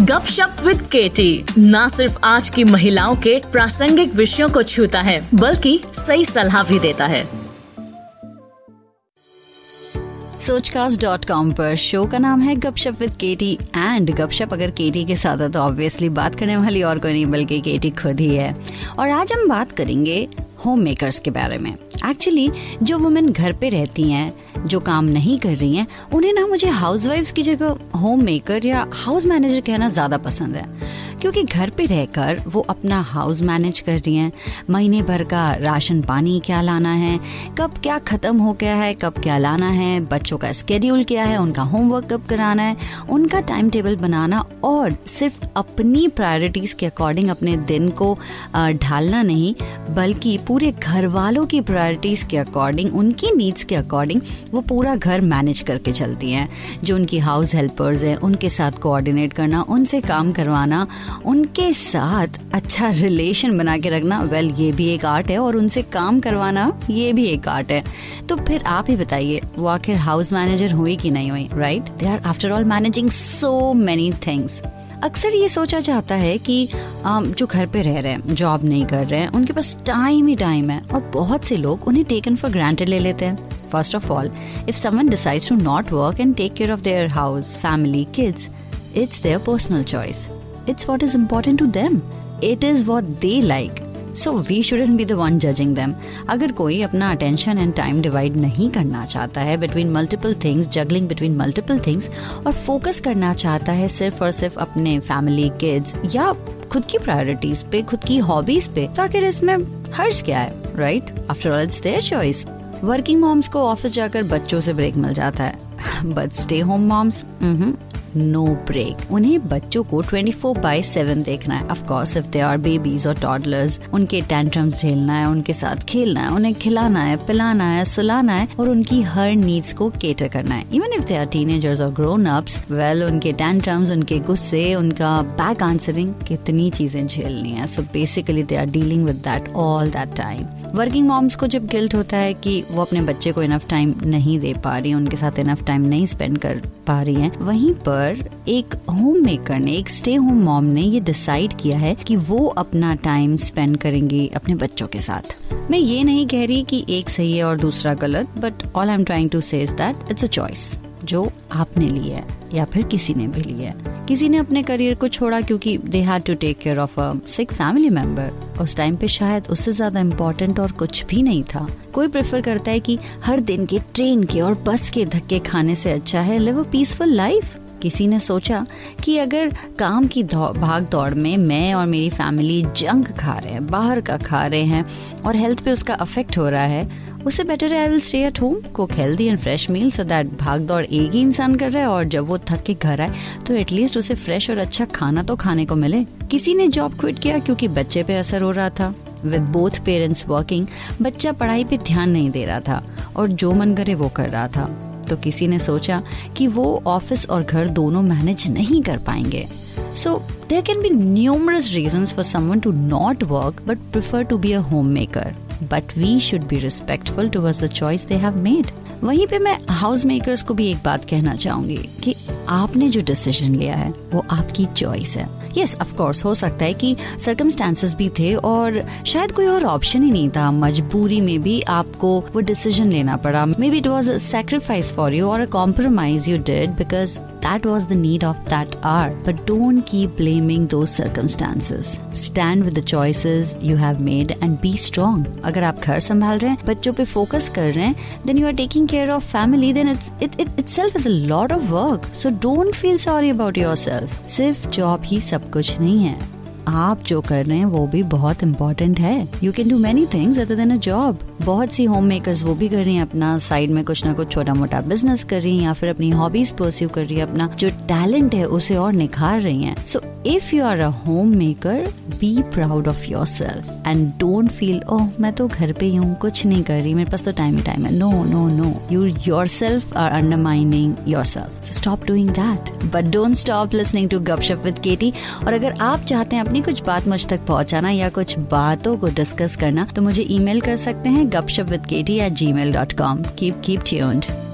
गपशप विद केटी न सिर्फ़ आज की महिलाओं के प्रासंगिक विषयों को छूता है, बल्कि सही सलाह भी देता है। सोचकास्ट.com पर शो का नाम है गपशप विद केटी एंड गपशप अगर केटी के साथ है तो ऑब्वियसली बात करने वाली और कोई नहीं, बल्कि केटी खुद ही है। और आज हम बात करेंगे होम मेकर्स के बारे में। एक्चुअली जो वुमेन घर पे रहती हैं, जो काम नहीं कर रही हैं, उन्हें ना मुझे हाउसवाइफ्स की जगह होम मेकर या हाउस मैनेजर कहना ज़्यादा पसंद है। क्योंकि घर पे रहकर वो अपना हाउस मैनेज कर रही हैं। महीने भर का राशन पानी क्या लाना है? कब क्या ख़त्म हो गया है? कब क्या लाना है? बच्चों का स्केड्यूल क्या है? उनका होमवर्क कब कराना है? उनका टाइम टेबल बनाना और सिर्फ़ अपनी प्रायोरिटीज़ के अकॉर्डिंग अपने दिन को ढालना नहीं, बल्कि पूरे घर वालों की प्रायोरिटीज़ के अकॉर्डिंग उनकी नीड्स के अकॉर्डिंग वो पूरा घर मैनेज करके चलती हैं। जो उनकी हाउस हेल्पर्स हैं, उनके साथ कोऑर्डिनेट करना, उनसे काम करवाना उनके साथ अच्छा रिलेशन बना के रखना वेल ये भी एक आर्ट है और उनसे काम करवाना, ये भी एक आर्ट है। तो फिर आप ही बताइए, वो आखिर हाउस मैनेजर हुई कि नहीं हुई right they are after all managing so many things अक्सर ये सोचा जाता है कि जो घर पे रह रहे हैं जॉब नहीं कर रहे हैं, उनके पास टाइम ही टाइम है और बहुत से लोग उन्हें टेकन फॉर ग्रांटेड ले लेते हैं। First of all if someone decides to not work and take care of their house family kids it's their personal choice It's what is important to them. It is what they like. So we shouldn't be the one judging them अगर कोई अपना attention and time divide नहीं करना चाहता है between multiple things juggling between multiple things और focus करना चाहता है सिर्फ़ और सिर्फ़ अपने फैमिली किड्स या खुद की प्रायोरिटीज पे, खुद की हॉबीज पे तो आखिर इसमें हर्ज क्या है right after all it's their choice working moms को ऑफ़िस जाकर बच्चों से ब्रेक मिल जाता है. But stay home moms no break उन्हें बच्चों को 24 फोर बाई सेवन देखना है. Of course if they are babies और टॉडलर्स उनके टेंट्रम्स झेलना है, उनके साथ खेलना है, उन्हें खिलाना है, पिलाना है, सुलाना है और उनकी हर नीड्स को केटर करना है. Even if they are teenagers और ग्रोन अप्स वेल उनके टेंट्रम्स उनके गुस्से, उनका बैक आंसरिंग कितनी चीज़ें झेलनी है. So basically they are dealing with that all that time working moms को जब गिल्ट होता है कि वो अपने बच्चे को इनफ टाइम नहीं दे पा रही उनके साथ इनफ टाइम नहीं स्पेंड कर पा रही हैं, वहीं पर एक होम मेकर ने, एक स्टे होम मॉम ने ये डिसाइड किया है कि वो अपना टाइम स्पेंड करेंगे अपने बच्चों के साथ। मैं ये नहीं कह रही कि एक सही है और दूसरा गलत but all I am trying to say choice जो आपने ली है या फिर किसी ने भी लिया है। किसी ने अपने करियर को छोड़ा क्योंकि they had to take care of a sick family member उस टाइम पे शायद उससे ज़्यादा इम्पोर्टेंट और कुछ भी नहीं था। कोई प्रेफर करता है कि हर दिन के ट्रेन के और बस के धक्के खाने से अच्छा है लिव अ पीसफुल लाइफ किसी ने सोचा कि अगर काम की भाग दौड़ में मैं और मेरी फैमिली जंक खा रहे हैं, बाहर का खा रहे हैं और हेल्थ पे उसका अफेक्ट हो रहा है उससे बेटर है I will stay at home cook healthy and fresh meal so that भाग दौड़ एक ही इंसान कर रहा है और जब वो थक के घर आए तो एटलीस्ट उसे फ्रेश और अच्छा खाना तो खाने को मिले। किसी ने जॉब क्विट किया क्योंकि बच्चे पे असर हो रहा था। विद बोथ पेरेंट्स वर्किंग बच्चा पढ़ाई पे ध्यान नहीं दे रहा था और जो मन करे वो कर रहा था। तो किसी ने सोचा कि वो ऑफ़िस और घर दोनों मैनेज नहीं कर पाएँगे। So there can be numerous reason for someone to not work but prefer to be a home maker but we should be respectful towards the choice they have made वहीं पे मैं house makers को भी एक बात कहना चाहूँगी कि आपने जो डिसीज़न लिया है, वो आपकी चॉइस है। यस ऑफ़ कोर्स हो सकता है कि सर्कमस्टांसेस भी थे और शायद कोई और ऑप्शन ही नहीं था। मजबूरी में भी आपको वो डिसीज़न लेना पड़ा। Maybe it was sacrifice for you और a compromise you did because that was the need of that hour. But don't keep blaming those circumstances. Stand with the choices you have made and be strong. अगर आप घर संभाल रहे हैं बच्चों पे focus कर रहे हैं you are taking care of family then it's it, it itself is a lot of work. So don't feel sorry about yourself. सिर्फ़ जॉब ही सब कुछ नहीं है आप जो कर रहे हैं वो भी बहुत इम्पोर्टेंट है you can do many things other than a job बहुत सी होम मेकर्स वो भी कर रही हैं अपना साइड में कुछ ना कुछ छोटा मोटा बिज़नेस कर रही हैं या फिर अपनी हॉबीज परस्यू कर रही है अपना जो टैलेंट है उसे और निखार रही हैं so if you are a home maker be proud of yourself and don't feel oh मैं तो घर पे ही हूँ, कुछ नहीं कर रही, मेरे पास तो टाइम ही टाइम है. No no no you yourself are undermining yourself stop doing that but don't stop listening to Gupshup with KT और अगर आप चाहते हैं अपनी कुछ बात मुझ तक पहुंचाना या कुछ बातों को डिस्कस करना तो मुझे ईमेल कर सकते हैं Gupshup with KT at Gmail dot com keep keep tuned